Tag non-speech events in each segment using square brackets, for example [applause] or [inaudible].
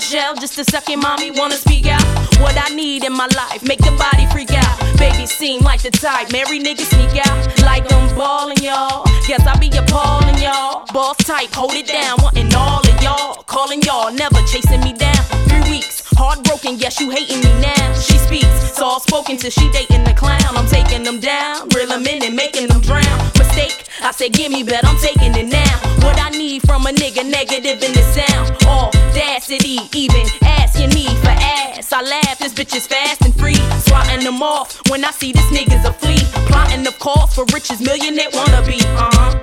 bombshell. Just a second, mommy wanna speak out. What I need in my life, make the body freak out. Baby seem like the type, marry niggas sneak out. Like I'm ballin', y'all. Guess I be appallin', y'all. Boss type, hold it down, wantin' all of y'all. Calling y'all, never chasing me down. Three weeks, heartbroken, yes you hating me now. She speaks, soft spoken till she dating the clown. I'm taking them down, reel them in and making them drown. Mistake, I said, give me bet, I'm taking it now. What I need from a nigga, negative in the sound. Audacity, even asking me for ass. I laugh, this bitch is fast and free. Swatting them off when I see this nigga's a flea. Plotting the cause for riches, millionaire wannabe. Uh huh.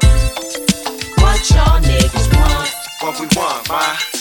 What y'all niggas want? What we want, ma?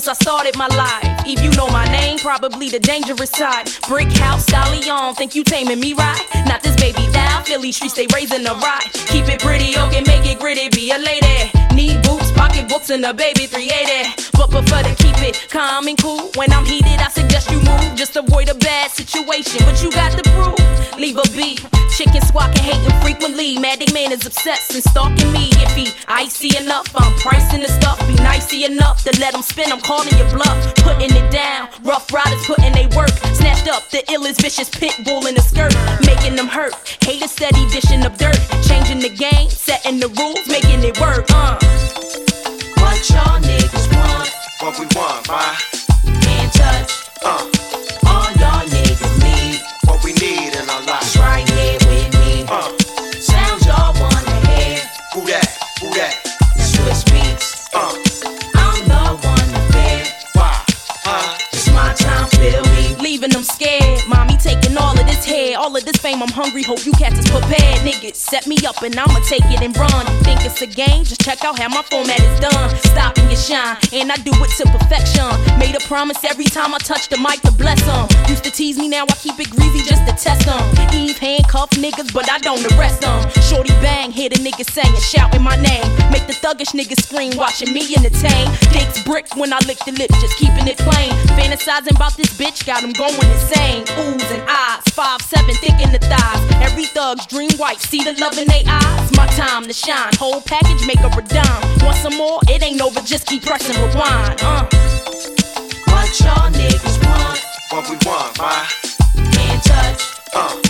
Since I started my life. If you know my name, probably the dangerous side. Brick house, stallion, think you taming me right? Not this baby down, Philly streets, they raising the ride. Keep it pretty, okay, make it gritty, be a lady. Need boots, pocket books, and a baby 380. But prefer to keep it calm and cool. When I'm heated, I suggest you move. Just avoid a bad situation, but you got the proof. Leave a beat. Chicken squawking, hating frequently. Maddie man is obsessed and stalking me. If he icy enough, I'm pricing the stuff. Be nicey enough to let him spin. I'm calling your bluff, putting it down. Rough riders putting they work. Snatched up the illest vicious pit bull in the skirt, making them hurt. Haters steady dishing up dirt, changing the game, setting the rules, making it work. Uh. What y'all niggas want? What we want, ma? Can't touch. Uh, Leaving them scared. Mommy taking all of this hair, all of this fame. I'm hungry. Hope you cats is prepared. Niggas set me up and I'ma take it and run. You think it's a game? Just check out how my format is done. Stop and shine, and I do it to perfection. Made a promise every time I touch the mic to bless them. Used to tease me, now I keep it greasy just to test them. Eve handcuff niggas, but I don't arrest them. Shorty bang, hear the niggas saying, shouting my name. Make the thuggish niggas scream, watching me entertain. Dicks bricks when I lick the lips, just keeping it plain. Fantasizing about this bitch, got them going insane. Oohs and eyes, five seven, thick in the thighs. Every thug's dream wife, see the love in they eyes. My time to shine, whole package make her a dime. Want some more? It ain't over, just keep pressing rewind. Uh. What y'all niggas want? What we want, ma? Can't touch. Uh,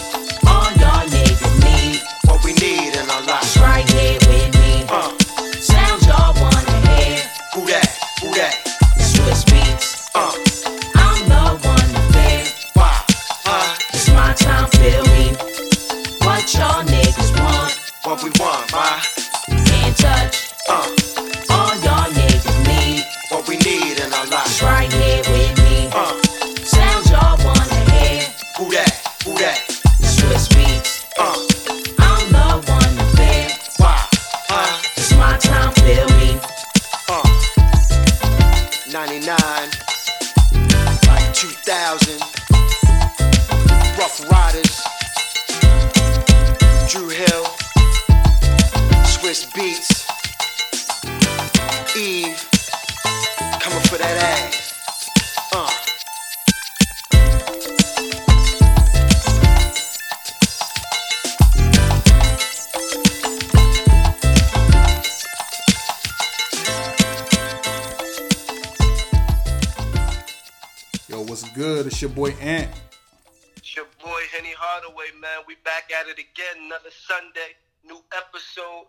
We back at it again. Another Sunday, new episode,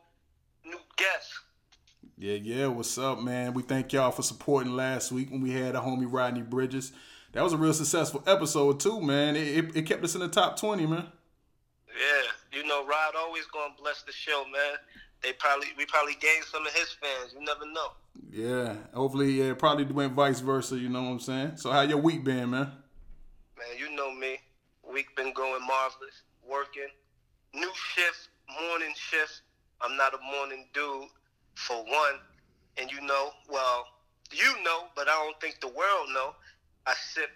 new guest. Yeah, yeah, what's up, man? We thank y'all for supporting last week when we had a homie Rodney Bridges. That was a real successful episode too, man. It, it, it kept us in the top 20, man. Yeah, you know, Rod always gonna bless the show, man. They probably we probably gained some of his fans. You never know. Yeah, hopefully, yeah, it probably went vice versa, you know what I'm saying? So how your week been, man? Man, you know me. Week been going marvelous. Working. New shift, morning shift. I'm not a morning dude, for one. And you know, well, you know, but I don't think the world know. I sip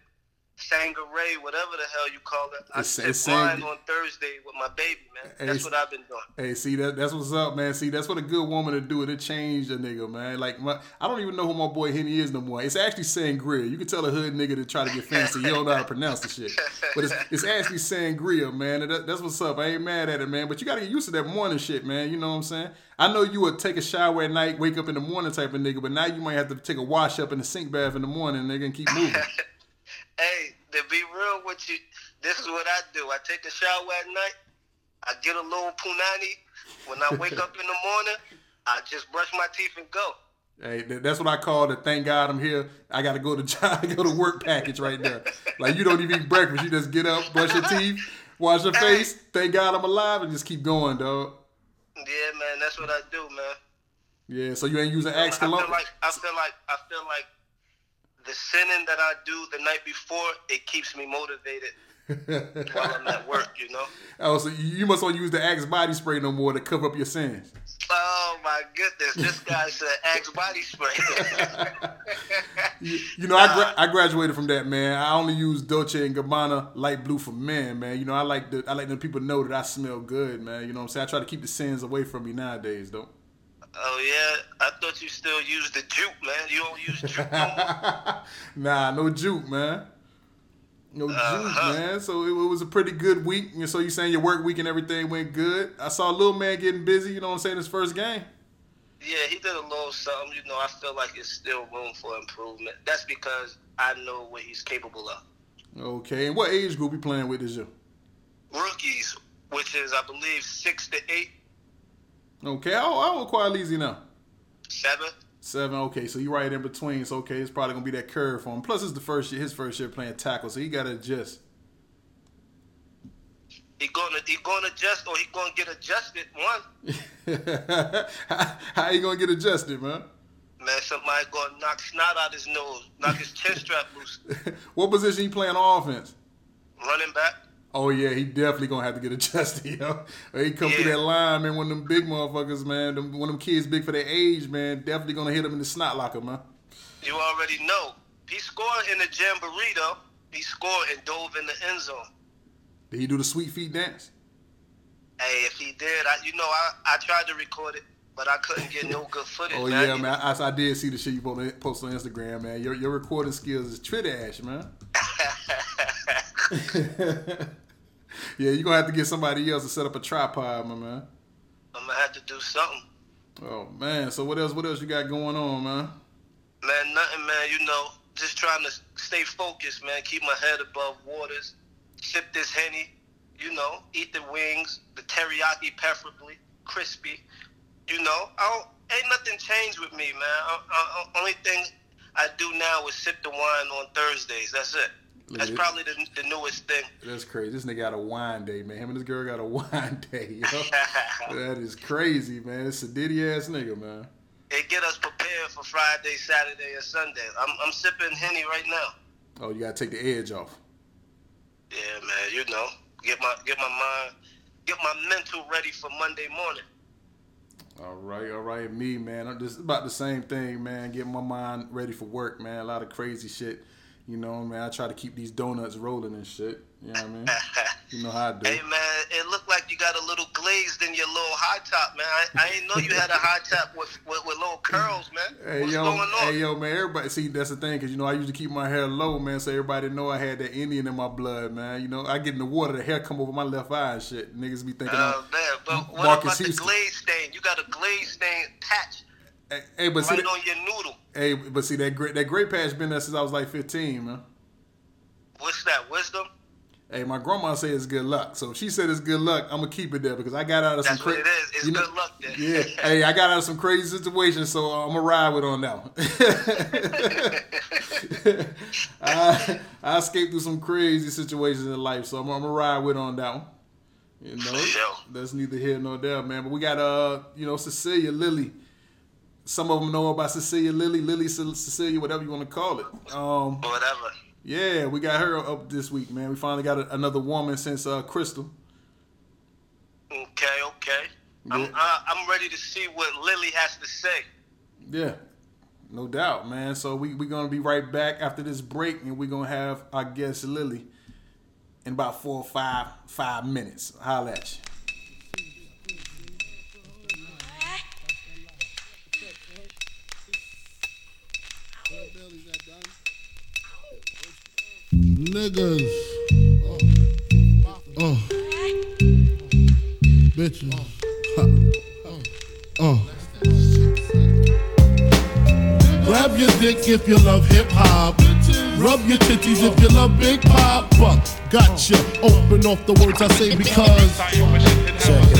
Sangaray, whatever the hell you call it. I It's- sip it's wine on Thursday with my baby, man. Hey, That's it's- what I've been doing. Hey, see that that's what's up, man. See, that's what a good woman to do. It change a nigga, man. Like my, I don't even know who my boy Henny is no more. It's actually sangria. You can tell a hood nigga to try to get fancy. you don't know how to pronounce the shit, but it's, it's actually sangria, man. That, that's what's up. I ain't mad at it, man. But you gotta get used to that morning shit, man. You know what I'm saying? I know you would take a shower at night, wake up in the morning type of nigga, but now you might have to take a wash up in the sink bath in the morning, nigga, and keep moving. [laughs] Hey, to be real with you, this is what I do. I take a shower at night. I get a little punani. When I wake up in the morning, I just brush my teeth and go. Hey, that's what I call the thank God I'm here. I got to go to [laughs] job, go to work package right there. Like you don't even eat breakfast. You just get up, brush your teeth, wash your face, thank God I'm alive, and just keep going, dog. Yeah, man, that's what I do, man. Yeah. So you ain't using Axe I feel cologne. like I feel like I feel like the sinning that I do the night before it keeps me motivated [laughs] while I'm at work. You know. oh, so you must not use the Axe body spray no more to cover up your sins. Oh my goodness, this guy said Axe body spray. [laughs] You, you know, I gra- I graduated from that, man. I only use Dolce and Gabbana light blue for men, man. You know, I like the I like the people know that I smell good, man. You know what I'm saying? I try to keep the sins away from me nowadays, though. Oh yeah, I thought you still used the juke, man. You don't use juke no more. [laughs] nah, no juke, man. No juke, Uh-huh. man. So it, it was a pretty good week. And so you saying your work week and everything went good. I saw a little man getting busy, you know what I'm saying, his first game. Yeah, he did a little something. You know, I feel like it's still room for improvement. That's because I know what he's capable of. Okay. And what age group you playing with this year? Rookies, which is I believe six to eight, Okay. I, I don't quite easy now. seven. Seven. Okay, so you're right in between. So okay, it's probably gonna be that curve for him. Plus, it's the first year, his first year playing tackle, so he got to adjust. He gonna he gonna adjust or he gonna get adjusted. One [laughs] how, how you gonna get adjusted, man? man, somebody gonna knock snot out his nose, knock his chin strap loose. [laughs] what position you playing on offense? Running back. Oh yeah, he definitely gonna have to get [laughs] adjusted, yo. He come through that line, man. One of them big motherfuckers, man. Them, one of them kids big for their age, man. Definitely gonna hit him in the snot locker, man. You already know. He scored in the jamboree though. He scored and dove in the end zone. Did he do the sweet feet dance? Hey, if he did, I you know I, I tried to record it, but I couldn't get no good [laughs] footage. Oh yeah, man. I, I did see the shit you post- post on Instagram, man. Your your recording skills is trash, man. [laughs] yeah, you're gonna have to get somebody else to set up a tripod, my man. I'm gonna have to do something. Oh man, so what else? What else you got going on, man? Man, nothing, man. You know, just trying to stay focused, man. Keep my head above waters. Sip this henny. You know, eat the wings, the teriyaki preferably, crispy. You know, I don't, ain't nothing changed with me, man. I, I, only thing I do now is sip the wine on Thursdays. That's it. That's probably the, the newest thing. That's crazy. This nigga got a wine day, man. Him and this girl got a [laughs] wine day, [laughs] that is crazy, man. It's a diddy ass nigga, man. it get us prepared for Friday, Saturday, and Sunday. I'm, I'm sipping henny right now. Oh, you gotta take the edge off. Yeah, man. You know, get my get my mind, get my mental ready for Monday morning. All right, all right, me, man. I'm just about the same thing, man. Getting my mind ready for work, man. A lot of crazy shit. You know, man. I try to keep these donuts rolling and shit. You know what I mean? [laughs] You know how I do. Hey, man, it looked like you got a little glazed in your little high top, man. I, I didn't know you had a high top with, with, with little curls, man. [laughs] Hey What's yo, going on? hey yo, man! Everybody, see that's the thing, cause you know I used to keep my hair low, man, so everybody know I had that Indian in my blood, man. You know, I get in the water, the hair come over my left eye and shit. Niggas be thinking, Oh, I'm, man, but what Marcus about the Houston. glaze stain? You got a glaze stain patch hey, hey, but see, right that, on your noodle. hey, but see that great that great patch been there since I was like 15, man. What's that, wisdom? Hey, my grandma said it's good luck, so if she said it's good luck, I'm gonna keep it there because I got out of That's some crazy. it is. It's good luck then. Yeah, [laughs] hey, I got out of some crazy situations, so I'm gonna ride with on that one. [laughs] I, I escaped through some crazy situations in life, so I'm, I'm gonna ride with on that one. You know, that's neither here nor there, man. But we got uh, you know, Cecilia Lily. Some of them know about Cecilia Lily, Lily Cecilia, whatever you want to call it. Um, Whatever. yeah, we got her up this week, man. We finally got a, another woman since uh, Crystal. Okay, okay. I'm, uh, I'm ready to see what Lily has to say. Yeah, No doubt, man. So we we gonna be right back after this break, and we're gonna have our guest Lily in about four or five five minutes. Holla at you. Niggas. oh, Bitches. Ha. Uh. Grab your dick if you love hip hop. Rub your titties if you love Big Papa. Gotcha. Open off the words I say because.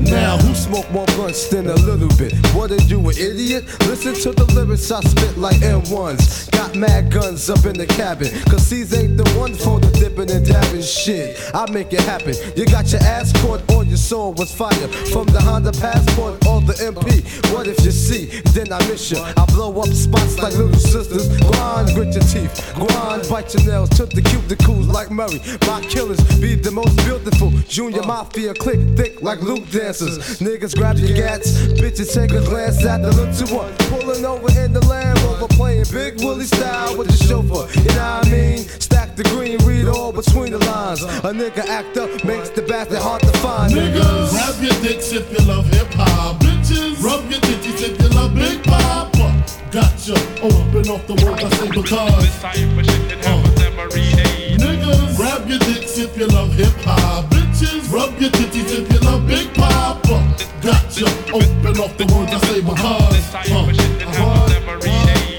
Now, who smoke more blunts than a little bit? What are you, an idiot? Listen to the lyrics I spit like M1s. Got mad guns up in the cabin. Cause these ain't the ones for the dipping and dabbing shit. I make it happen. You got your ass caught or your soul was fire. From the Honda Passport or the MP. What if you see? Then I miss you. I blow up spots like little sisters. Grind, grit your teeth. Grind, bite your nails. Took the cuticles like Murray. My killers be the most beautiful. Junior Mafia click thick like Luke dancers. Niggas grab your gats. Bitches take a glance at the little one. Pulling over in the Land Rover. Playing Big Willie style with the chauffeur. You know what I mean? Stack the green, read all between the lines. A nigga act up makes the bastard hard to find. Niggas, grab your dicks if you love hip hop. Bitches, rub your titties if you love Big Papa. Gotcha. Open off the words I say because. Uh. Niggas, grab your dicks if you love hip hop. Bitches, rub your titties if you love Big Papa. Gotcha. Open off the words I say because. Uh.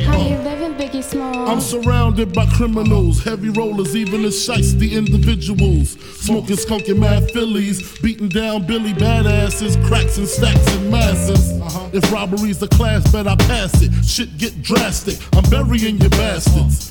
How you living, Biggie Small? I'm surrounded by criminals, heavy rollers, even the shiesty individuals. Smoking skunky mad fillies, beating down Billy badasses, cracks and stacks and masses. If robbery's the class, bet I pass it. Shit get drastic, I'm burying your bastards.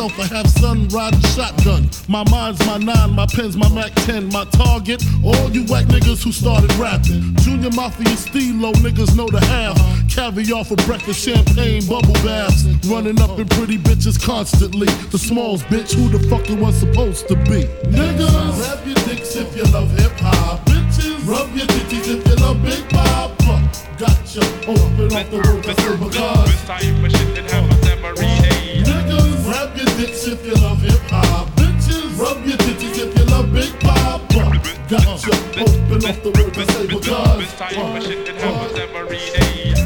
self, I have son riding shotgun. My mind's my nine, my pen's my Mac 10. My target, all you whack niggas who started rapping. Junior Mafia Stilo, niggas know the half. Caviar for breakfast, champagne, bubble baths. Running up in pretty bitches constantly. The smalls, bitch, who the fuck it was supposed to be? Niggas, grab your dicks if you love hip hop. Bitches, rub your titties if you love Big Papa. Gotcha, open up the I say because. Niggas, grab your dicks if you love hip hop. Bitches, rub your titties if you love Big Papa. Gotcha, open up the words I say because.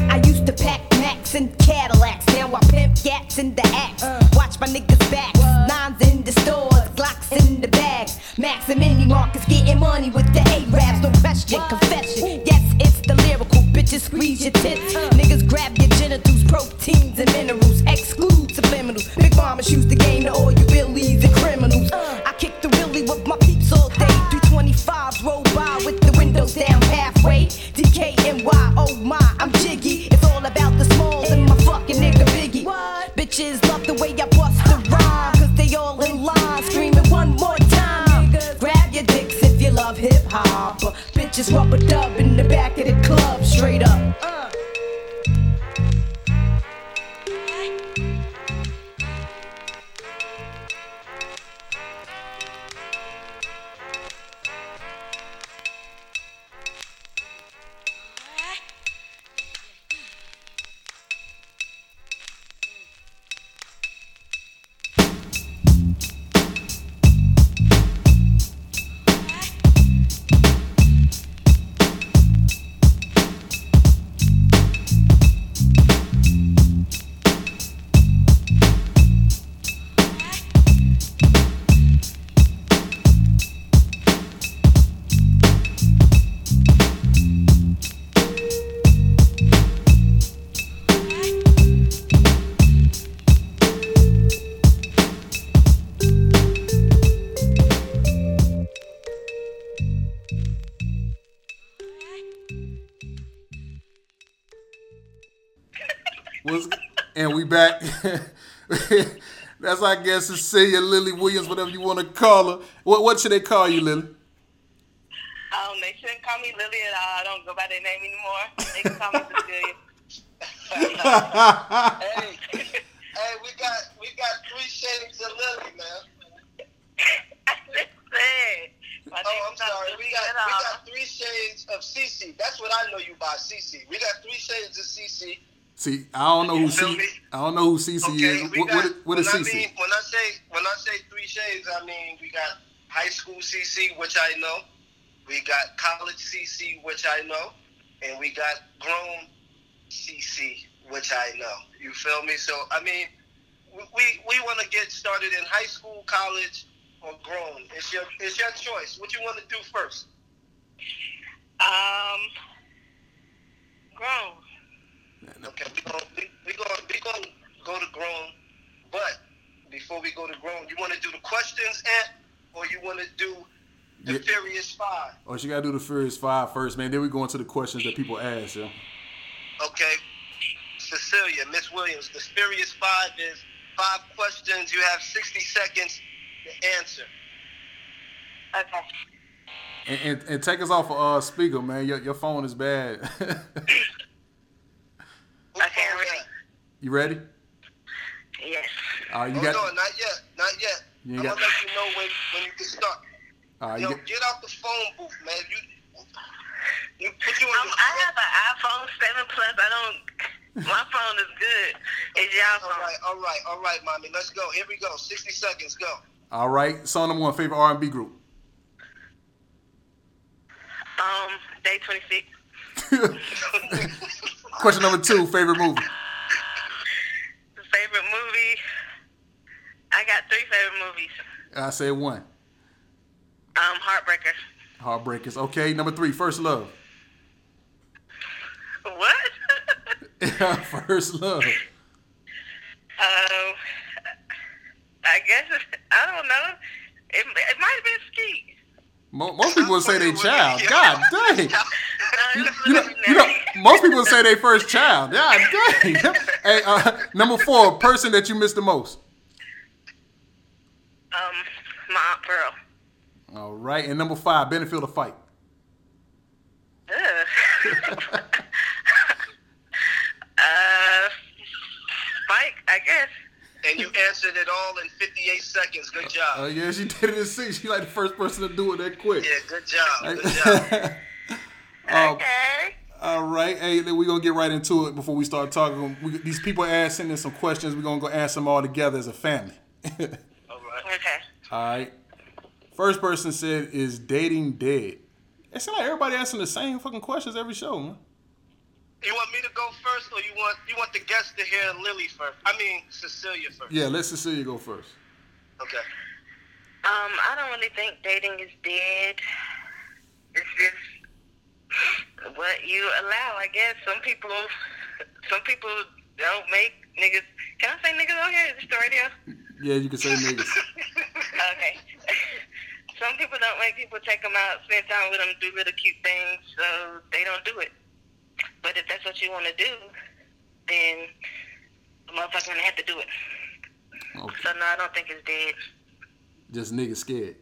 I used to pack Macs and Cadillacs. Now I pimp gats in the axe. Watch my niggas back. Nines in the stores, Glocks in the bags. Max and Mini Marcus getting money with the A-Raps. Back. [laughs] That's I guess Cecilia Lily Williams, whatever you want to call her. What what should they call you, Lily? Um, they shouldn't call me Lily at all. I don't go by their name anymore. They can call me Cecilia. [laughs] Hey, hey, we got we got three shades of Lily, man. I just said. My Oh, I'm sorry. We got we got three shades of CC. That's what I know you by CC. We got three shades of CC. See, I don't know who Feel C, me? I don't know who CC Okay, is. What, got, what, what is CC? I mean, when I say when I say three shades, I mean we got high school CC, which I know. We got college CC, which I know, and we got grown CC, which I know. You feel me? So I mean, we we, we want to get started in high school, college, or grown. It's your it's your choice. What you want to do first? Um, grown. Okay, we gonna we, we gonna we gonna go to grown, but before we go to grown, you want to do the questions, Ant, or you want to do the Yeah. Furious Five? Oh, she gotta do the Furious Five first, man. Then we go into the questions that people ask. Yeah. Okay, Cecilia, Miss Williams, the Furious Five is five questions. You have sixty seconds to answer. Okay. And, and, and take us off of uh, speaker, man. Your, your phone is bad. [laughs] Who Okay, phone ready. you ready? Yes. Uh, you Oh got. no, not yet, not yet. You I'm got- gonna let you know when when you can start. Uh, you Yo, got get out the phone booth, man. You you put you Um, on the. I have an iPhone 7 Plus. I don't. My phone is good. It's y'all All phone. right, all right, all right, mommy. Let's go. Here we go. Sixty seconds. Go. all right. Song number one, favorite R and B group. Um, Day26. [laughs] [laughs] Question number two, favorite movie. Favorite movie? I got three favorite movies. I said one. Um, Heartbreaker. Heartbreakers. Okay. Number three, first love. What? [laughs] first love. um, I guess I don't know. It, it might have been Ski. Most people would say they child. God [laughs] dang. You know, you know, most people would say they first child. God dang. [laughs] hey, uh, number four, person that you miss the most. Um, my aunt Pearl. All right. And number five, benefit of fight. [laughs] Uh, Spike, I guess. And you answered it all in 58 seconds. Good job. Oh yeah, she did it in six. She like the first person to do it that quick. yeah, good job. Good job. Um, [laughs] Okay. all right, hey, then we're gonna get right into it before we start talking. We, these people are asking us some questions. We're gonna go ask them all together as a family. [laughs] All right. Okay. all right. First person said, "Is dating dead?" It seems like everybody asking the same fucking questions every show, man. You want me to go first, or you want you want the guests to hear Lily first? I mean Cecilia first. Yeah, let Cecilia go first. Okay. Um, I don't really think dating is dead. It's just what you allow, I guess. Some people, some people don't make niggas. Can I say niggas on here? Is this the radio? Yeah, you can say niggas. [laughs] okay. [laughs] Some people don't make people take them out, spend time with them, do little cute things, so they don't do it. But if that's what you want to do, then the motherfucker gonna have to do it. Okay. So no, I don't think it's dead. Just niggas scared.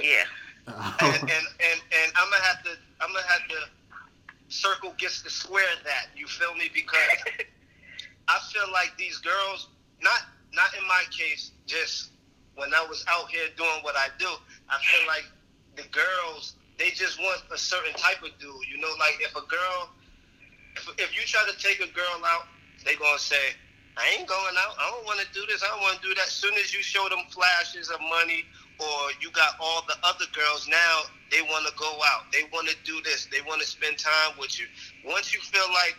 Yeah. [laughs] And, and and and I'm gonna have to I'm gonna have to circle gets to square that. You feel me? Because [laughs] I feel like these girls, not not in my case, just when I was out here doing what I do, I feel like the girls they just want a certain type of dude. You know, like if a girl, if, if you try to take a girl out, they gonna say, I ain't going out. I don't want to do this. I don't want to do that. As soon as you show them flashes of money, or you got all the other girls now, they want to go out. They want to do this. They want to spend time with you. Once you feel like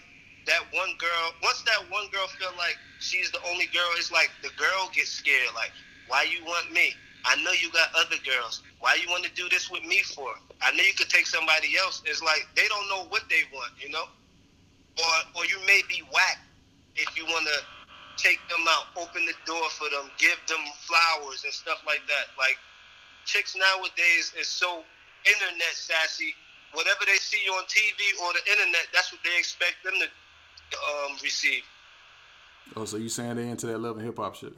that one girl, once that one girl feel like she's the only girl, it's like the girl gets scared. Like, why you want me? I know you got other girls. Why you want to do this with me for? I know you could take somebody else. It's like they don't know what they want, you know? Or or you may be whack if you want to take them out, open the door for them, give them flowers and stuff like that. Like chicks nowadays is so internet sassy. Whatever they see on TV or the internet, that's what they expect them to um, receive. Oh, so you saying they into that love and hip hop shit?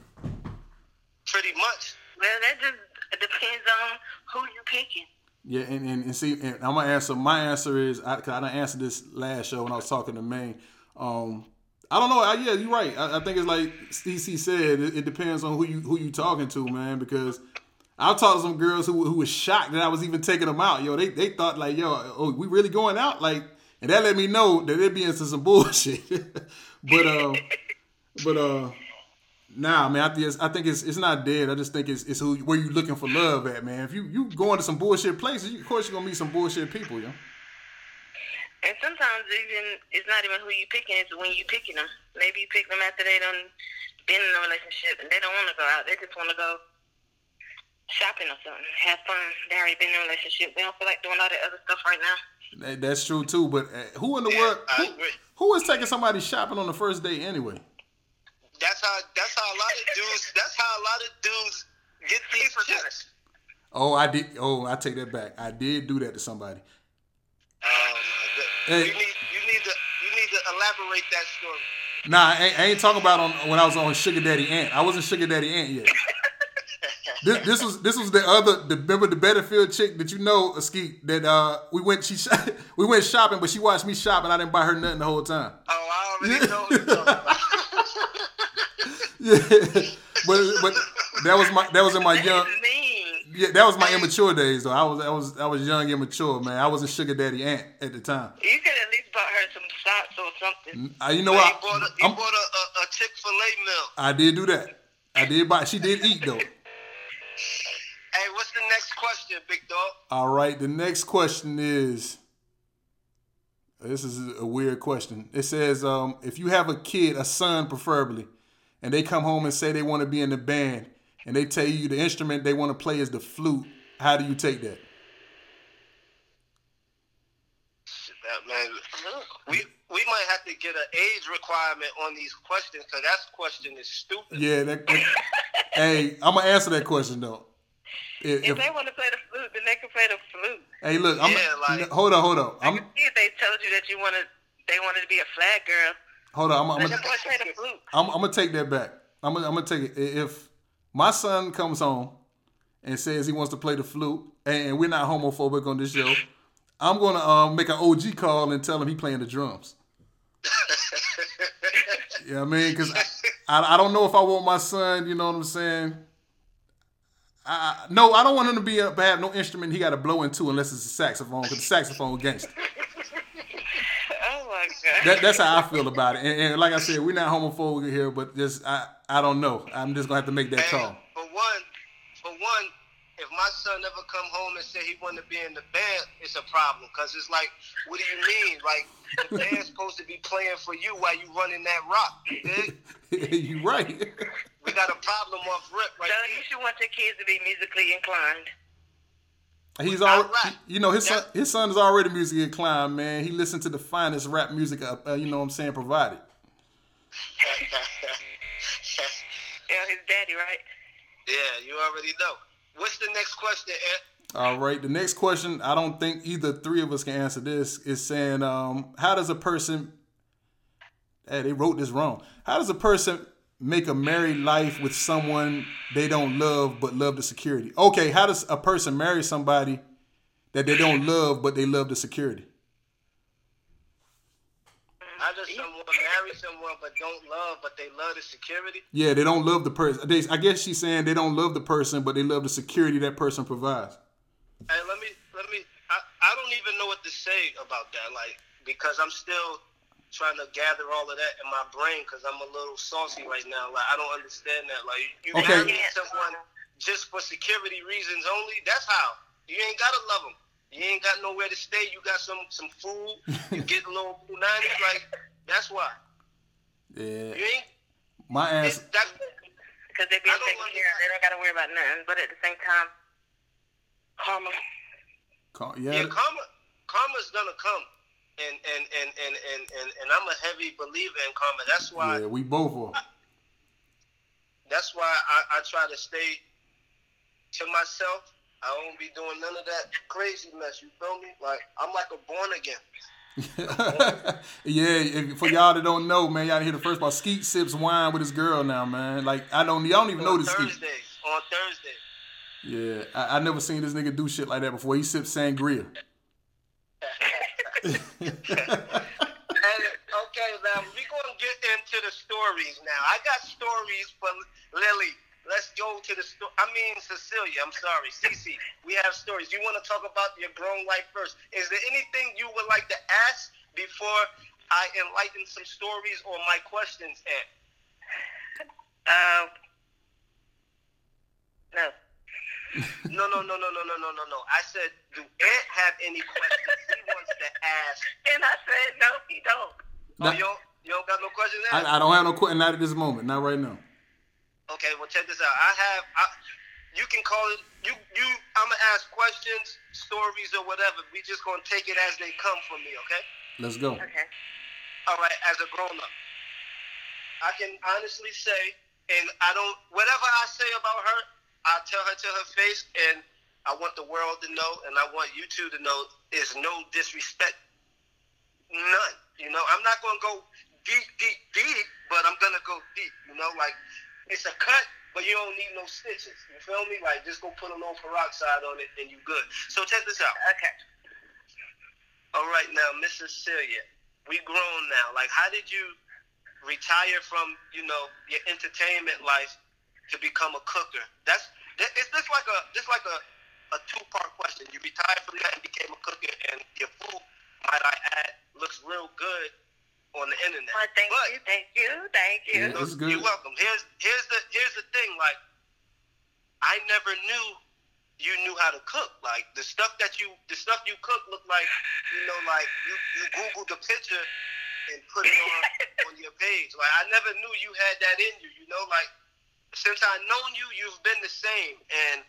Pretty much. Well, that just depends on who you picking. Yeah, and, and, and see, and I'm gonna answer. My answer is, I, cause I didn't answer this last show when I was talking to Maine. Um, I don't know. I, yeah, you're right. I, I think it's like CC said. It, it depends on who you who you talking to, man. Because I've talked to some girls who who was shocked that I was even taking them out. Yo, they they thought like, yo, oh, we really going out? Like, and that let me know that they be into some [laughs] bullshit. but uh, but uh. Nah, man, I think I think it's it's not dead. I just think it's it's who where you looking for love at, man. If you you going to some bullshit places, you, of course you're gonna meet some bullshit people, yo. And sometimes even it's not even who you picking; it's when you picking them. Maybe you pick them after they done been in a relationship and they don't want to go out. They just want to go shopping or something, have fun. They already been in a relationship. They don't feel like doing all that other stuff right now. That- That's true too. But uh, who in the Yeah, world? Who, who is taking somebody shopping on the first day anyway? That's how that's how a lot of dudes that's how a lot of dudes get these chicks. Oh, I did. Oh, I take that back. I did do that to somebody. Um, Hey. you need you need to you need to elaborate that story. Nah, I ain't, I ain't talking about on when I was on Sugar Daddy Ant. I wasn't Sugar Daddy Ant yet. [laughs] this, this was this was the other the remember the Betterfield chick that you know Skeet that uh we went she [laughs] we went shopping but she watched me shop and I didn't buy her nothing the whole time. Oh, I already know who you're talking about. Yeah, [laughs] but but that was my that was in my young mean. yeah that was my immature days though. I was I was I was young immature man. I was a Sugar Daddy Ant at the time. You could at least bought her some socks or something. Uh, you know what? bought a, I'm- bought a, a, a Chick Fil A meal. I did do that. I did buy. She did eat though. Hey, what's the next question, big dog? All right. The next question is. This is a weird question. It says, um, if you have a kid, a son preferably, and they come home and say they want to be in the band, and they tell you the instrument they want to play is the flute, how do you take that? Shit, That man, we we might have to get an age requirement on these questions because that question is stupid. Yeah. That, [laughs] hey, I'm gonna answer that question though. If, If if- they want to play the flute, then they can play the flute. hey, look, I'm Yeah, like- hold on, hold on. I'm If they told you that you wanted, they wanted to be a flag girl, hold on. I'm, I'm, gonna- them boys play the flute. I'm, I'm gonna take that back. I'm gonna, I'm gonna take it. If my son comes home and says he wants to play the flute, and we're not homophobic on this show, I'm gonna um, make an OG call and tell him he playing the drums. [laughs] you know I mean? Because I, I, I don't know if I want my son. You know what I'm saying? I, I- no, I don't want him to be up have no instrument he got to blow into unless it's a saxophone. Because the saxophone gangster. That, that's how I feel about it. And, and like I said, we're not homophobic here, but just I I don't know. I'm just gonna have to make that And call. for one, for one, if my son ever come home and say he want to be in the band, it's a problem because it's like, what do you mean? Like the [laughs] band's supposed to be playing for you while you running that rock. You dig? [laughs] you right. We got a problem off rip right So you should want your kids to be musically inclined. He's Without already, rap. you know, his son, his son is already musically inclined, man. He listened to the finest rap music, uh, uh, you know what I'm saying, provided. [laughs] Yeah, his daddy, right? yeah, you already know. What's the next question, Ed? All right. The next question, I don't think either three of us can answer this. Is saying, um, how does a person? Hey, they wrote this wrong. How does a person make a married life with someone they don't love but love the security? Okay, how does a person marry somebody that they don't love but they love the security? How does someone marry someone but don't love, but they love the security? Yeah, they don't love the person. They, I guess she's saying they don't love the person, but they love the security that person provides. Hey, let me let me. I, I don't even know what to say about that, like because I'm still trying to gather all of that in my brain because I'm a little saucy right now. Like I don't understand that. Like you Okay. marry someone just for security reasons only. That's how you ain't gotta love them. You ain't got nowhere to stay. You got some some food. You get a little punani. Like that's why. Yeah, You ain't. my ass. answer. that, Because they be I don't taking care of. They don't got to worry about nothing. But at the same time, karma. Call- yeah, Yeah, karma. Karma's gonna come. And and, and, and, and, and and I'm a heavy believer in karma. That's why yeah, we both are. That's why I, I try to stay to myself. I won't be doing none of that crazy mess. You feel me? Like I'm like a born again. [laughs] yeah, if, for y'all that don't know, man, y'all hear the first part. Skeet sips wine with his girl now, man. Like I don't, y'all don't even know this. Skeet. On Thursday. Yeah, I, I never seen this nigga do shit like that before. He sips sangria. [laughs] And okay, now we're gonna get into the stories now. I got stories for Lily. Let's go to the sto- I mean Cecilia. I'm sorry, Cece. We have stories. You want to talk about your grown life first? Is there anything you would like to ask before I enlighten some stories or my questions? Ant? Um, no. No, no, no, no, no, no, no, no, no. I said, do Ant have any questions he wants to ask? And I said, no, he don't. Oh, you don't, you don't got no questions? Ant? I, I don't have no question not at this moment, not right now. Okay, well check this out. I have I, you can call it you you I'm gonna ask questions, stories or whatever. We just gonna take it as they come from me, okay? Let's go. Okay. All right, as a grown up. I can honestly say and I don't whatever I say about her, I tell her to her face and I want the world to know and I want you two to know is no disrespect. None. You know, I'm not gonna go deep, deep, deep, but I'm gonna go deep, you know, like it's a cut, but you don't need no stitches. You feel me? Like just go put a little peroxide on it and you good. So check this out. Okay. All right, now, Miss Cecilia, we grown now. Like, how did you retire from, you know, your entertainment life to become a cooker? That's that- it's just like a just like a, a two part question. You retired from that and became a cooker, and your food, might I add, looks real good on the internet. Well, thank But- you, thank you, thank you. Yeah. That's good. You're welcome. Here's here's the here's the thing. Like, I never knew you knew how to cook. Like the stuff that you the stuff you cook looked like you know like you you googled the picture and put it on [laughs] on your page. Like I never knew you had that in you. You know, like since I known you, you've been the same. And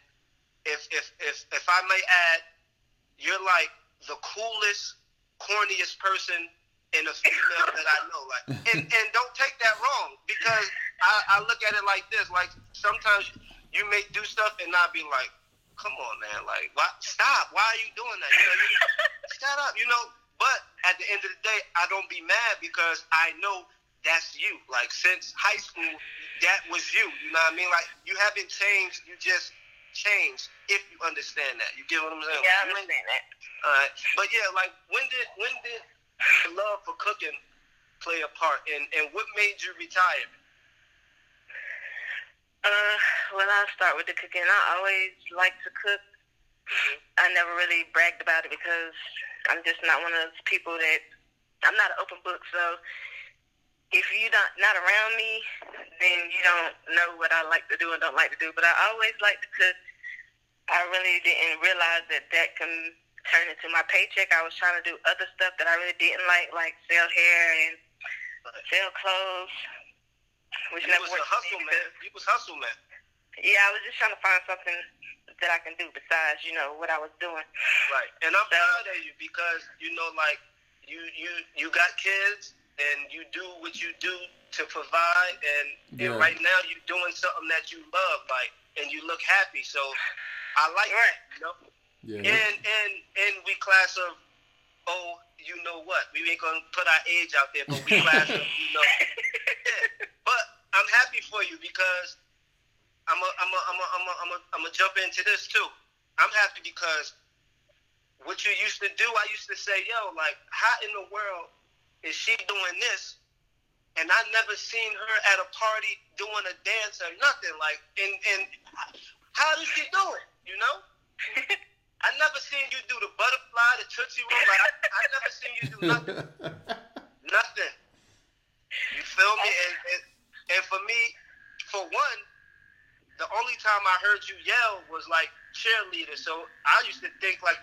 if if if if I may add, you're like the coolest, corniest person in a female that I know. Like, and and don't take that wrong because I, I look at it like this. Like sometimes you may do stuff and not be like, come on, man. Like, why? Stop. Why are you doing that? You know, you, shut up. You know. But at the end of the day, I don't be mad because I know that's you. Like since high school, that was you. You know what I mean? Like you haven't changed. You just changed. If you understand that, you get what I'm saying? Yeah, I understand that. all right, but yeah, like when did when did the love for cooking play a part, and and what made you retire? Uh, well, I'll start with the cooking. I always liked to cook. I never really bragged about it because I'm just not one of those people that I'm not an open book. So if you not not around me, then you don't know what I like to do and don't like to do. But I always like to cook. I really didn't realize that that can turn into my paycheck. I was trying to do other stuff that I really didn't like, like sell hair and sell clothes, which You never was a hustle man. You was hustle man. yeah, I was just trying to find something that I can do besides, you know, what I was doing. Right, and I'm So- proud of you because you know, like you you you got kids and you do what you do to provide, and, Yeah. and right now you're doing something that you love, like, and you look happy. So I like that. You know. Yeah. And and and we class of oh you know what we ain't gonna put our age out there, but we [laughs] class of you know. Yeah. But I'm happy for you because I'm a I'm a I'm a I'm a I'm a I'm a jump into this too. I'm happy because what you used to do, I used to say, yo, like how in the world is she doing this? And I never seen her at a party doing a dance or nothing. Like, and and how does she do it? You know? [laughs] I never seen you do the butterfly, the tootsie roll. Like I, I never seen you do [laughs] nothing. nothing. You feel me? And, and and for me, for one, the only time I heard you yell was like cheerleader. So I used to think like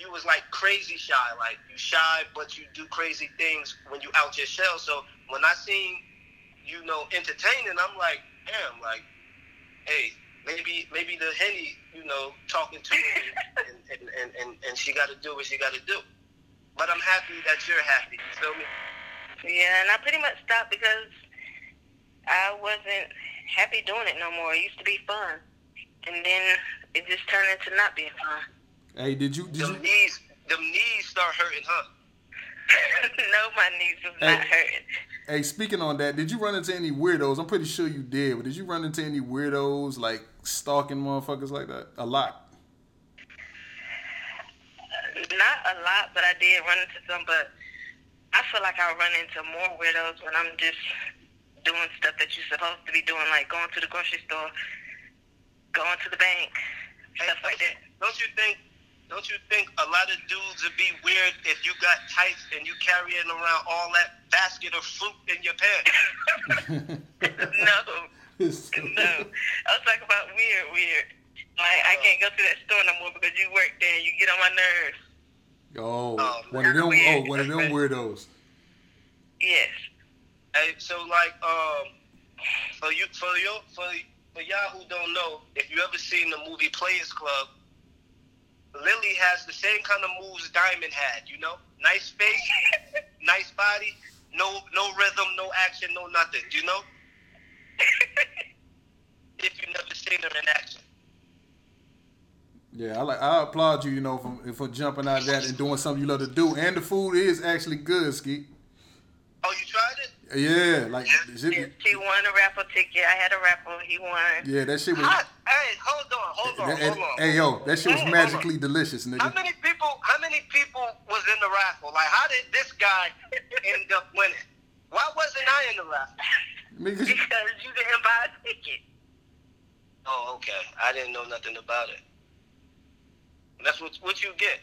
you was like crazy shy, like you shy, but you do crazy things when you out your shell. So when I seen you know entertaining, I'm like, damn, like, hey, maybe maybe the henny, you know, talking to me, [laughs] and and, and, and, and she got to do what she got to do. But I'm happy that you're happy. You feel me? Yeah, and I pretty much stopped because I wasn't happy doing it no more. It used to be fun. And then it just turned into not being fun. Hey, did you did Them you knees, them knees start hurting, huh? [laughs] no, my knees was Hey. not hurting. Hey, speaking on that, did you run into any weirdos? I'm pretty sure you did, but did you run into any weirdos like stalking motherfuckers like that? A lot. Not a lot, but I did run into some. But I feel like I run into more weirdos when I'm just doing stuff that you're supposed to be doing, like going to the grocery store, going to the bank, stuff like that. Don't you think? Don't you think a lot of dudes would be weird if you got tights and you carrying around all that basket of fruit in your pants? [laughs] no, no. I was talking about weird, weird. Like I can't go to that store no more because you work there and you get on my nerves. Oh, Oh, one of them. Oh, weird. one of them weirdos. Yes. Hey, so like, um, for you, for you, for for y'all who don't know, if you ever seen the movie Players Club, Lily has the same kind of moves Diamond had. You know, nice face, [laughs] nice body, no no rhythm, no action, no nothing. You know, [laughs] if you've never seen her in action. Yeah, I like. I applaud you. You know, for, for jumping out of that and doing something you love to do. And the food is actually good, Ski. Oh, you tried it? Yeah, like shit- She won a raffle ticket. I had a raffle. He won. yeah, that shit was. Hot. Hey, hold on, hold on, that- hold on. hey yo, that shit was Hold on, hold on. magically delicious, nigga. How many people? How many people was in the raffle? Like, how did this guy end up winning? Why wasn't I in the raffle? [laughs] Because you didn't buy a ticket. Oh, okay. I didn't know nothing about it. That's what what you get.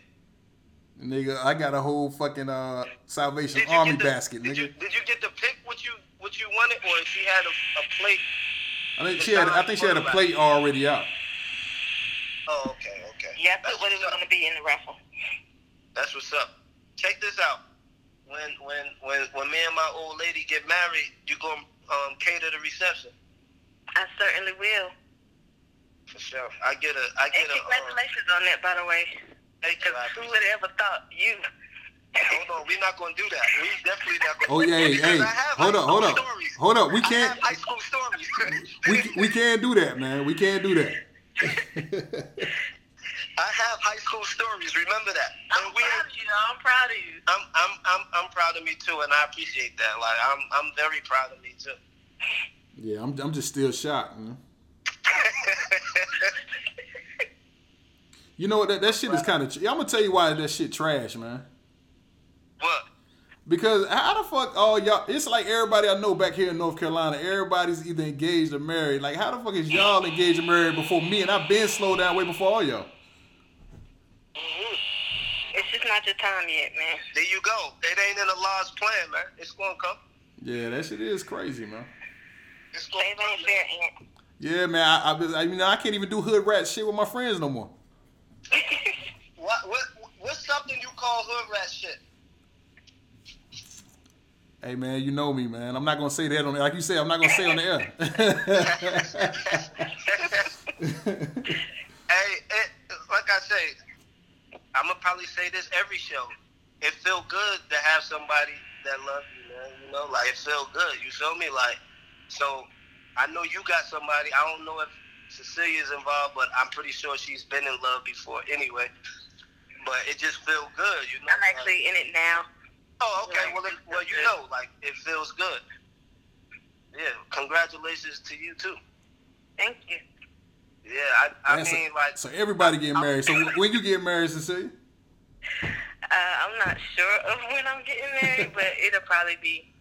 Nigga, I got a whole fucking uh Salvation Army the, basket, did nigga. You, did you get to pick what you what you wanted, or she had a, a plate? I think she had. I think she had a plate already out. Oh, okay, okay. Yeah, I That's put what it was what's going to be in the raffle. That's what's up. Check this out. When when when when me and my old lady get married, you gonna um, cater the reception I certainly will. for sure. I get a I And get a. Uh, congratulations on that, by the way. Thank you. Because I who appreciate would have ever thought you? Hold on, we're not gonna do that. We definitely not gonna. Oh yeah, hey, Because hey, I hold high up, hold school up, stories. hold up. We can't, have high school stories. we we can't do that, man. We can't do that. [laughs] I have high school stories. Remember that. I'm we, proud of you. I'm proud of you. I'm, I'm, I'm, I'm proud of me too, and I appreciate that. Like, I'm, I'm very proud of me too. Yeah, I'm I'm just still shocked, man. [laughs] You know what? That, that shit is kind of. I'm gonna tell you why that shit trash, man. what? Because how the fuck all y'all? It's like everybody I know back here in North Carolina. Everybody's either engaged or married. Like how the fuck is y'all engaged or married before me? And I've been slowed down way before all y'all. Mm-hmm. It's just not your time yet, man. There you go. It ain't in the law's plan, man. It's gonna come. Yeah, that shit is crazy, man. It's gonna come. ain't. Yeah, man. I, I, I mean, I can't even do hood rat shit with my friends no more. What, what, what's something you call hood rat shit? Hey, man, you know me, man. I'm not gonna say that on like you say. I'm not gonna say on the air. [laughs] Hey, it, like I say, I'm gonna probably say this every show. It feel good to have somebody that loves you, man. You know, like it feel good. You feel me? Like, so I know you got somebody. I don't know if Cecilia's involved, but I'm pretty sure she's been in love before anyway. But it just feels good, you know. I'm actually in it now. Oh, okay. Well, it, well, you know, like it feels good. Yeah. Congratulations to you too. Thank you. Yeah, I, I Man, so- mean, like, so everybody getting married. So when you get married, Cecilia? Uh, I'm not sure of when I'm getting married, but [laughs] it'll probably be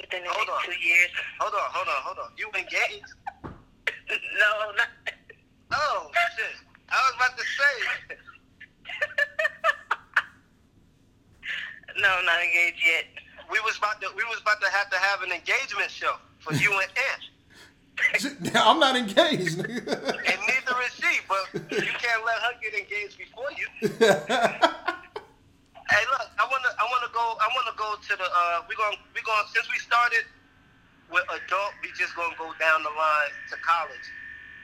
within the Hold next on. two years. hold on, hold on, hold on. You been engaged? [laughs] no, not. Oh shit! I was about to say. [laughs] no, not engaged yet. We was about to we was about to have to have an engagement show for you and Ant, [laughs] I'm not engaged, and neither is she. But you can't let her get engaged before you. Hey, look, I wanna I wanna go I wanna go to the uh we gonna we gonna since we started with adult, we just gonna go down the line to college.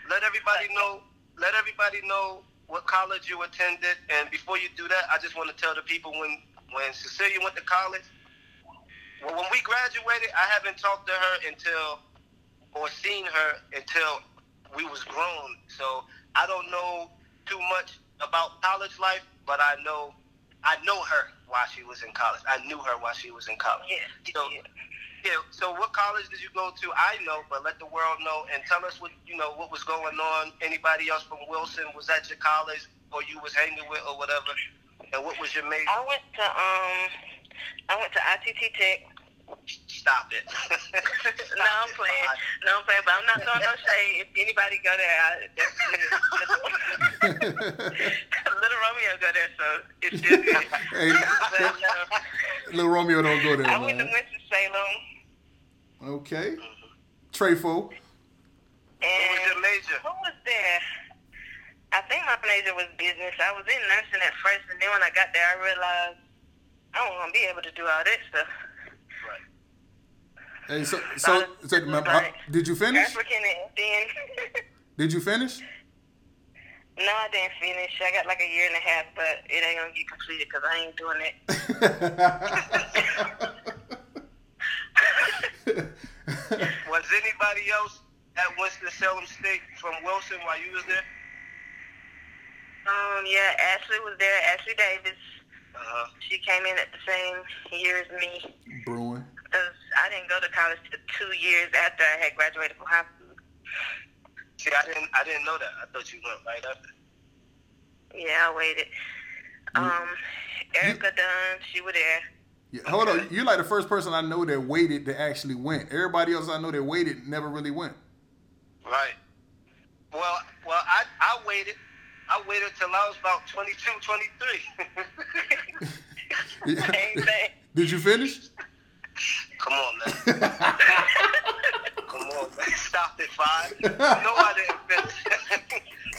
Let everybody know let everybody know what college you attended, and before you do that, I just want to tell the people when when Cecilia went to college. Well, when we graduated, I haven't talked to her until or seen her until we was grown. So I don't know too much about college life, but I know I know her while she was in college. I knew her while she was in college. Yeah. So, yeah. So, what college did you go to? I know, but let the world know and tell us what you know. What was going on? Anybody else from Wilson was at your college, or you was hanging with, or whatever? And what was your major? I went to um, I went to ITT Tech. Stop it. [laughs] no, I'm playing. No, I'm playing, but I'm not throwing no shade. If anybody go there, I definitely. [laughs] Little Romeo go there, so it's still good. [laughs] Hey, But, uh, little Romeo don't go there, I went to. Winston Salem, Okay. Trefo. What was and your major? who was there? I think my major was business. I was in nursing at first, and then when I got there, I realized I wasn't gonna be able to do all that stuff. Right. Hey, so so, so my- how- did you finish? African and then. [laughs] Did you finish? No, I didn't finish. I got like a year and a half, but it ain't gonna get completed because I ain't doing it. [laughs] [laughs] [laughs] Was anybody else at Winston-Salem State from Wilson while you was there? Um, yeah, Ashley was there. Ashley Davis. Uh-huh. She came in at the same year as me. Brewing. Cause I didn't go to college till two years after I had graduated from high school. See, I didn't, I didn't know that. I thought you went right after. Yeah, I waited. Um, Erica Dunn, she was there. Yeah, hold on. You're like the first person I know that waited that actually went. Everybody else I know that waited never really went. Right. Well, well, I, I waited. I waited till I was about 22, 23. [laughs] [laughs] Same thing. Did you finish? Come on, man. [laughs] Come on, man. Stop it, five. You know I didn't finish.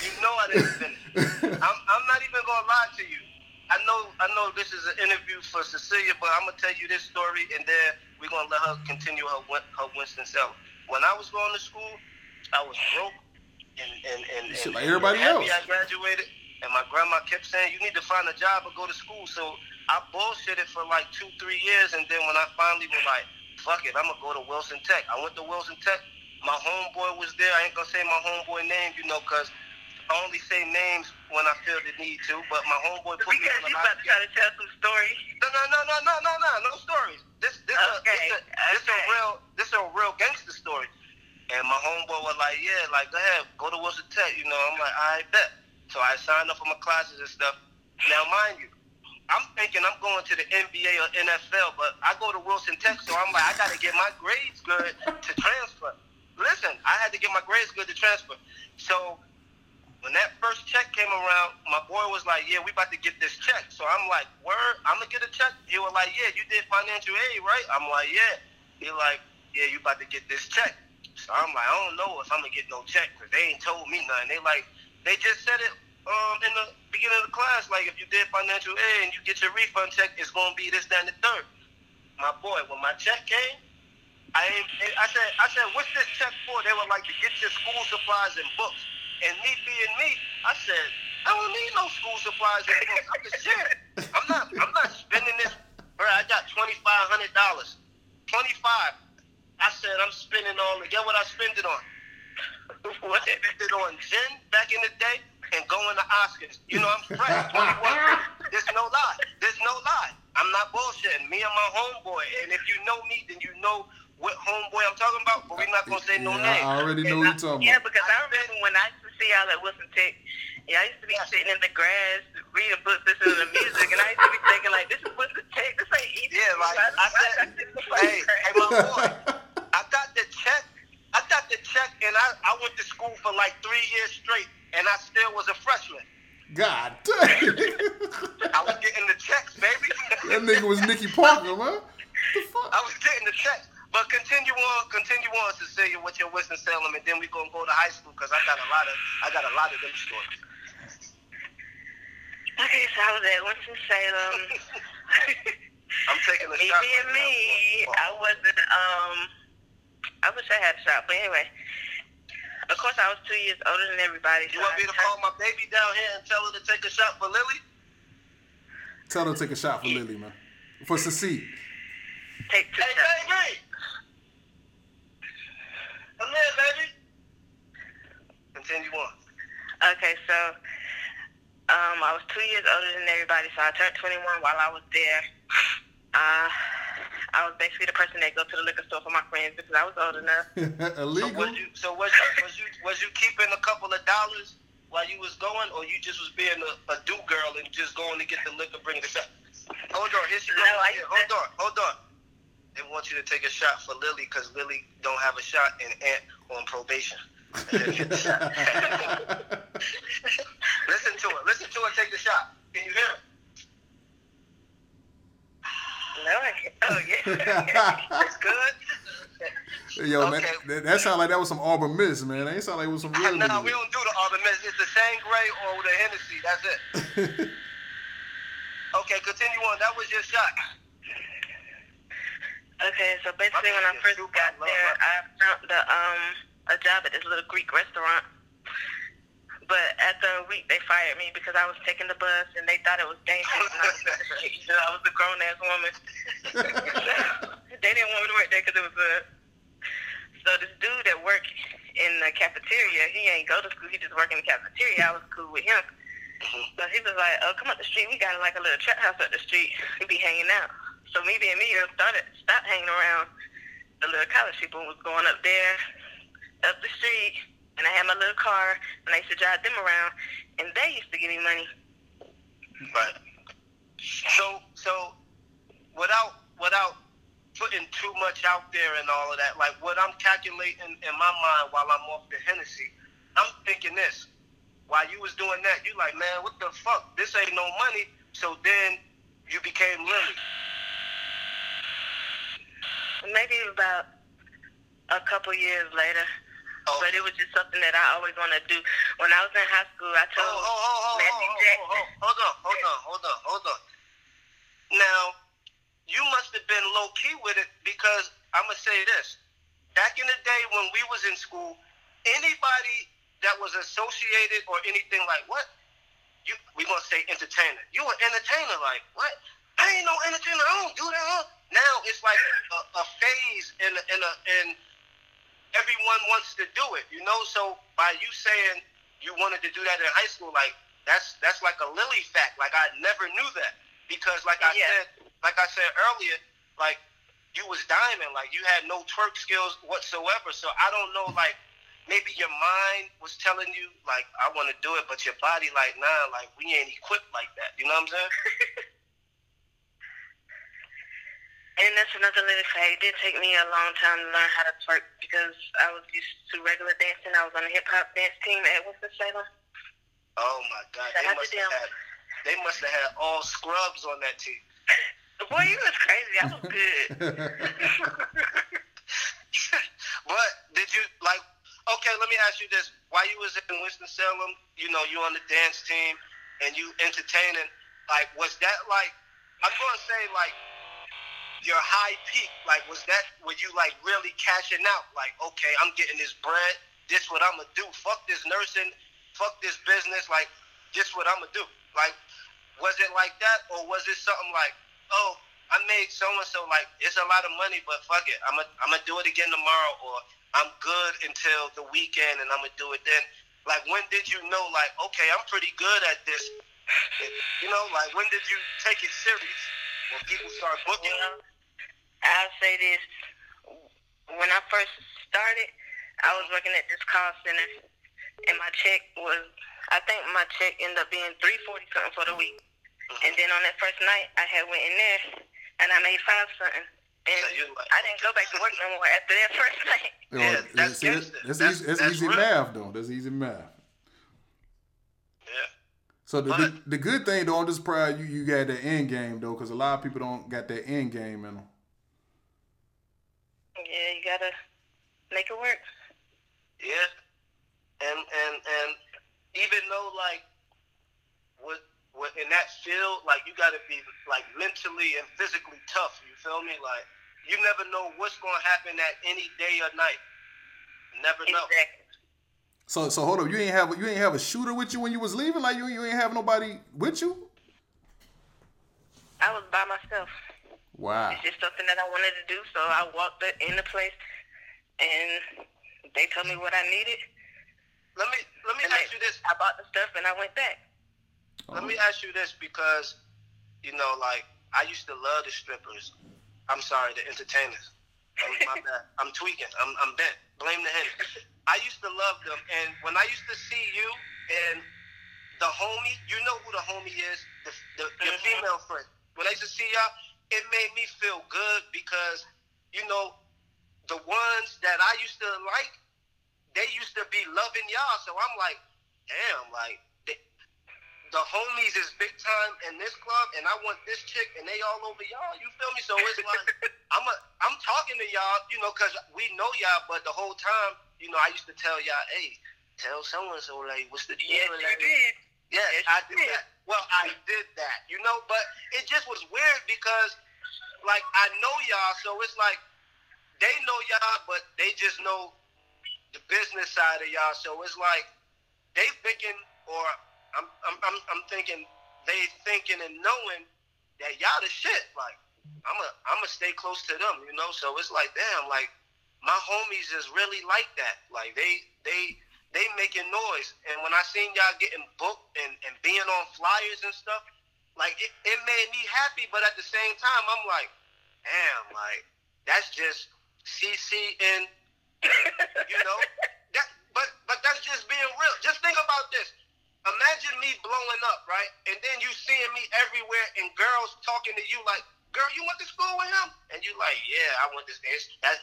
you know I didn't finish. I'm, I'm not even gonna lie to you. I know, I know this is an interview for Cecilia, but I'm gonna tell you this story, and then we're gonna let her continue her her Winston Salem. When I was going to school, I was broke, and and and, and, like everybody happy else. I graduated, and my grandma kept saying, "You need to find a job or go to school." So I bullshitted for like two, three years, and then when I finally was like, "Fuck it, I'm gonna go to Wilson Tech," I went to Wilson Tech. My homeboy was there. I ain't gonna say my homeboy name, you know, cause I only say names when I feel the need to. But my homeboy put me Because on a you lot about to try to tell some stories. no, no, no, no, no, no, no, no stories. This, this, Okay, a, this, a, this a real, this a real gangster story. And my homeboy was like, yeah, like go ahead, go to Wilson Tech. You know, I'm like, I bet. So I signed up for my classes and stuff. Now, mind you, I'm thinking I'm going to the NBA or NFL, but I go to Wilson Tech, so I'm like, I got to get my grades good to transfer. Listen, I had to get my grades good to transfer. So when that first check came around, my boy was like, "Yeah, we about to get this check." So I'm like, "Word, I'm gonna get a check." He was like, "Yeah, you did financial aid, right?" I'm like, "Yeah." He like, "Yeah, you about to get this check." So I'm like, "I don't know if I'm gonna get no check because they ain't told me nothing." They like, they just said it um in the beginning of the class, like if you did financial aid and you get your refund check, it's gonna be this, that, and the third. My boy, when my check came, I I said, I said, what's this check for? They were like to get your school supplies and books. And me being me, I said, I don't need no school supplies and books. I'm just sharing. I'm not, I'm not spending this. Bro, I got twenty five hundred dollars. Twenty five. I said I'm spending all. Get what I spend it on? what? I spent it on gin back in the day and going to Oscars. You know, I'm fresh. 21. There's no lie. There's no lie. I'm not bullshitting. Me and my homeboy. And if you know me, then you know what homeboy I'm talking about. But we're not gonna say no Yeah, names. I already know And who you're talking Yeah, about. because I remember when I used to see y'all at Wilson Tech. Yeah, I used to be sitting in the grass, reading books, listening to music, and I used to be thinking like, "This is Wilson Tech. This ain't easy." Yeah, like I said, hey, hey, my boy, I got the check. I got the check, and I, I went to school for like three years straight, and I still was a freshman. God [laughs] dang. I was getting the checks, baby. that nigga was Nicky Parker, man. The fuck? I was getting the checks. But continue on, continue on, Cecilia, with your Winston Salem, and then we gonna go to high school because I got a lot of, I got a lot of them stories. Okay, so I was at Winston Salem. I'm taking a me shot. being right me, now. I wasn't. Um, I wish I had a shot, but anyway. Of course, I was two years older than everybody. You so want me to turned- call my baby down here and tell her to take a shot for Lily? Tell her to take a shot for Lily, man. For Cecile. take two Hey, shots. baby! Come here, baby. Continue on. Okay, so um, I was two years older than everybody, so I turned 21 while I was there. Uh, I was basically the person that go to the liquor store for my friends because I was old enough. [laughs] So Illegal. was you so was was you was you keeping a couple of dollars while you was going, or you just was being a, a do girl and just going to get the liquor, bringing it back? Hold on, here she goes. No, I hold on, hold on. They want you to take a shot for Lily because Lily don't have a shot and Ant on probation. And then get the shot. listen to her. Listen to her take the shot. Can you hear her? No, I can't. Oh, yeah. [laughs] It's good. Yo, man, that, that sound like that was some Arbor Mist, man. That ain't sound like it was some real. no, niggas. we don't do the Arbor Mist. It's the Sangray or the Hennessy. That's it. [laughs] okay, continue on. That was your shot. Okay, so basically when I first got there, I found the um a job at this little Greek restaurant. But after a week, they fired me because I was taking the bus and they thought it was dangerous. and I was, you I was a grown ass woman. [laughs] they didn't want me to work there because it was a. So this dude that worked in the cafeteria, he ain't go to school. He just work in the cafeteria. I was cool with him. So he was like, "Oh, come up the street. We got like a little trap house up the street. We be hanging out." So me being me, I started stopped hanging around the little college people. Was going up there, up the street, and I had my little car, and I used to drive them around, and they used to give me money. Right. So, so without without putting too much out there and all of that, like what I'm calculating in my mind while I'm off the Hennessy, I'm thinking this. While you was doing that, you like, man, what the fuck? This ain't no money. So then you became Lily. Maybe about a couple years later. Oh. But it was just something that I always wanted to do. When I was in high school, I Oh, told oh, oh, oh, Matthew oh, oh Jackson. oh, oh, hold on, hold on, hold on, hold on. Now, you must have been low key with it because I'm gonna say this. Back in the day when we was in school, anybody that was associated or anything like what? You we gonna say entertainer. You an entertainer, like what? I ain't no entertainer. I don't do that. Now it's like a, a phase in a, in a in everyone wants to do it, you know. So by you saying you wanted to do that in high school, like that's that's like a Lily fact. Like I never knew that because, like I Yeah. said, like I said earlier, like you was diamond, like you had no twerk skills whatsoever. So I don't know, like maybe your mind was telling you, like I want to do it, but your body, like nah, like we ain't equipped like that. You know what I'm saying? [laughs] And that's another little fact. It did take me a long time to learn how to twerk because I was used to regular dancing. I was on a hip hop dance team at Winston-Salem. Oh my God, Shout they must have had they must have had all scrubs on that team. [laughs] Boy, you was crazy. I was good. [laughs] [laughs] but did you like? Okay, let me ask you this: While you was in Winston Salem, you know, you on the dance team and you entertaining. Like, was that like? I'm gonna say like your high peak. Like, was that were you like really cashing out? Like, okay, I'm getting this bread. This what I'm gonna do. Fuck this nursing. Fuck this business. Like, this what I'm gonna do. Like, was it like that, or was it something like, oh, I made so and so like it's a lot of money, but fuck it, I'm gonna I'm gonna do it again tomorrow, or I'm good until the weekend, and I'm gonna do it then. Like, when did you know? Like, okay, I'm pretty good at this. You know, like when did you take it serious? When people start booking you? Well, I'll say this. When I first started, I was working at this call center, and my check was, I think my check ended up being three forty something for the week. Mm-hmm. And then on that first night, I had went in there, and I made five something. And So I didn't go back to work no more after that [laughs] first night. Yo, Yeah, that's see, gangster. that's, That's- easy, that's, that's easy math, though. That's easy math. Yeah. So the, the, But- the good thing though, I'm just proud you you got that end game though, because a lot of people don't got that end game in them. Yeah, you gotta make it work. Yeah, and and and even though like what what in that field, like you got to be like mentally and physically tough. You feel me? Like you never know what's gonna happen at any day or night. Never know. Exactly. So so hold up, you ain't have you ain't have a shooter with you when you was leaving, like you you ain't have nobody with you. I was by myself. Wow. It's just something that I wanted to do, so I walked it in the place, and they told me what I needed. Let me let me And ask they- you this. I bought the stuff and I went back. let me ask you this because, you know, like I used to love the strippers. I'm sorry, the entertainers. I'm, my [laughs] bad. I'm tweaking. I'm, I'm bent. Blame the henny. I used to love them, and when I used to see you and the homie, you know who the homie is, the, the your mm-hmm. female friend. When I used to see y'all, it made me feel good because, you know, the ones that I used to like, they used to be loving y'all. So I'm like, damn, like the homies is big time in this club, and I want this chick, and they all over y'all. You feel me? So it's [laughs] like I'm a, I'm talking to y'all, you know, cause we know y'all, but the whole time, you know, I used to tell y'all, hey, tell so and so like, what's the deal? Yes, you did. Yes, Yes, I did did. that. Well, I did that, you know, but it just was weird because, like, I know y'all, so it's like they know y'all, but they just know the business side of y'all. So it's like they thinking, or I'm, I'm, I'm, I'm thinking they thinking and knowing that y'all the shit. Like I'm a, I'm gonna stay close to them, you know. So it's like, damn, like my homies is really like that. Like they, they, they making noise. And when I seen y'all getting booked and, and being on flyers and stuff, like it, it made me happy. But at the same time, I'm like, damn, like that's just CC and you know [laughs] that. But but that's just being real. Just think about this. Imagine me blowing up, right? And then you seeing me everywhere and girls talking to you like, girl, you went to school with him? And you like, yeah, I went to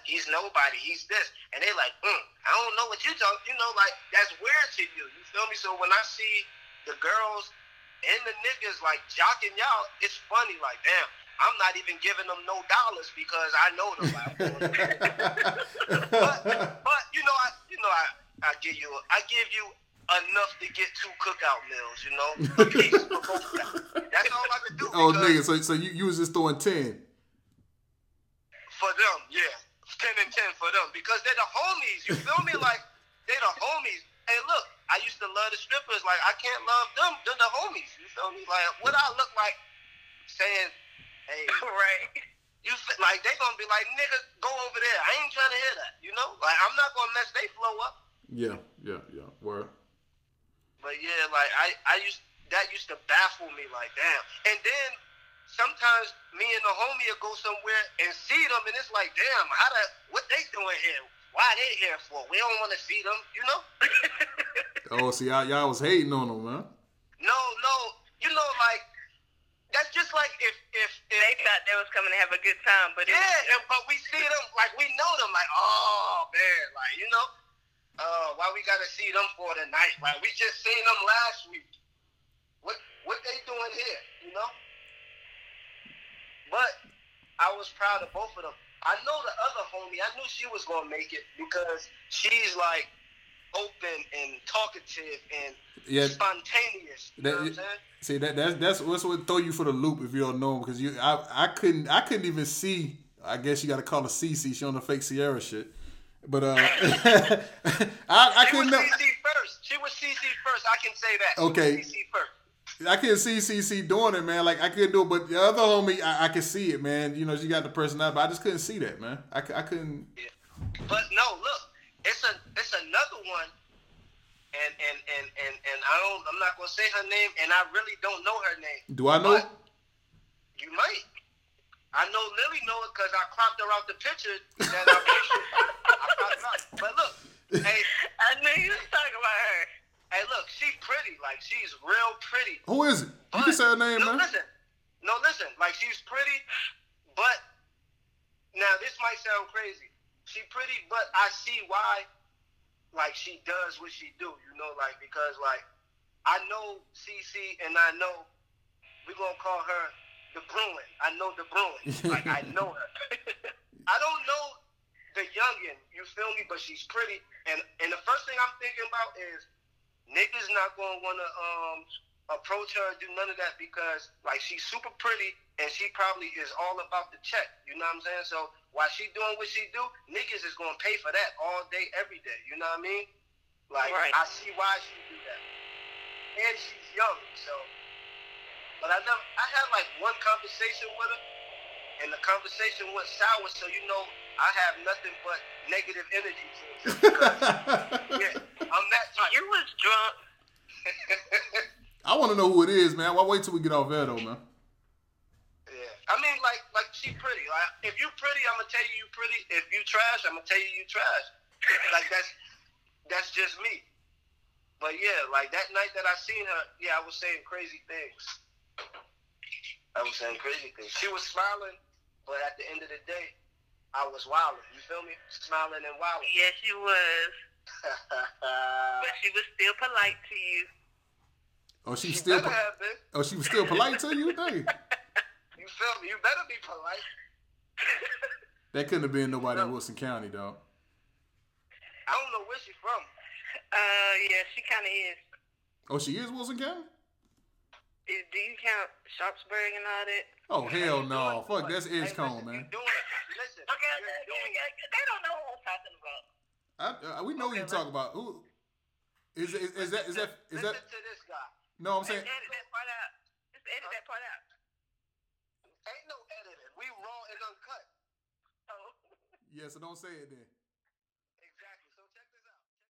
he's nobody. He's this. And they like, mm, I don't know what you talk. You know, like that's weird to you. You feel me? So when I see the girls and the niggas like jocking y'all, it's funny. Like, damn, I'm not even giving them no dollars because I know them. [laughs] but, but you know, I you know, I, I give you I give you enough to get two cookout meals. You know, a piece for both of y'all. That's all I can do. Oh, nigga, so so you, you was just throwing ten. for them, yeah, ten and ten for them because they're the homies. You feel me? Like they're the homies. Hey, look, I used to love the strippers. Like I can't love them. They're the homies. You feel me? Like what I look like saying, hey, [laughs] right. you f- like they gonna be like, nigga, go over there. I ain't trying to hear that. You know, like I'm not gonna mess they flow up. Yeah, yeah, yeah. Word. But yeah, like I, I used that used to baffle me. Like damn. And then sometimes me and the homie will go somewhere and see them, and it's like, damn, how the what they doing here? Why they here for? We don't want to see them, you know? [laughs] Oh, see, y'all, y'all was hating on them, man. no, no, you know, like that's just like if if, if They thought they was coming to have a good time, but it was Yeah, and, but we see them like we know them like oh man, like you know, uh, why we gotta see them for tonight? Like we just seen them last week. What what they doing here? You know. But I was proud of both of them. I know the other homie. I knew she was gonna make it because she's like open and talkative and Yeah. spontaneous. You know what I'm see that that's that's what's what throw you for the loop if you don't know because you I I couldn't I couldn't even see. I guess you got to call her CC. She on the fake Sierra shit. But uh, [laughs] I I She couldn't. know- CC first. She was CC first. I can say that. She was Okay. CC first. I couldn't see CC doing it, man. Like I couldn't do it, but the other homie, I, I could see it, man. You know, she got the personality, but I just couldn't see that, man. I, I couldn't. But no, look, it's a it's another one, and and and and and I don't. I'm not gonna say her name, and I really don't know her name. Do I know? You might. I know Lily know it because I cropped her out the picture that I pictured. I cropped her out. But look, hey, I knew you was talking about her. hey, look, she pretty. Like she's real pretty. Who is it? You can say her name, no, man. listen. No, listen. Like she's pretty, but now this might sound crazy. She pretty, but I see why. Like she does what she do, you know, like because like I know CC and I know we gonna call her the Bruin. I know the Bruin. [laughs] Like I know her. [laughs] I don't know the youngin. You feel me? But she's pretty, and and the first thing I'm thinking about is niggas not gonna wanna um approach her and do none of that because like she's super pretty and she probably is all about the check. You know what I'm saying? So while she doing what she do, niggas is gonna pay for that all day, every day. You know what I mean? Like Right. I see why she do that. And she's young, so but I never I had like one conversation with her and the conversation went sour, so you know I have nothing but negative energy towards [laughs] her because yeah, I'm that type. You was drunk. [laughs] I want to know who it is, man. Why wait till we get off air though, man? Yeah, I mean, like, like she pretty. Like, if you pretty, I'm gonna tell you you pretty. If you trash, I'm gonna tell you you trash. [laughs] like that's that's just me. But yeah, like that night that I seen her, yeah, I was saying crazy things. I was saying crazy things. She was smiling, but at the end of the day, I was wilding. You feel me? Smiling and wilding. Yes, you was. [laughs] But she was still polite to you. Oh, she still. better have been. Oh, she was still polite to you, dang. [laughs] You feel me? You better be polite. [laughs] That couldn't have been nobody in Wilson County, dog. I don't know where she from. Uh, yeah, she kind of is. Oh, she is Wilson County. Is- Do you count Sharpsburg and all that? Oh hell no! Fuck, that's Hey, Edgecombe, listen, man. You doing? Listen. Okay, you're doing okay, okay. they don't know what I'm talking about. I, uh, we know who you talk about. Who is, is is that? Is that? Is Listen that? to this guy. No, I'm saying. Edit that part out. Just edit that part out. Ain't no editing. We raw and uncut. Oh. Yeah, so don't say it then.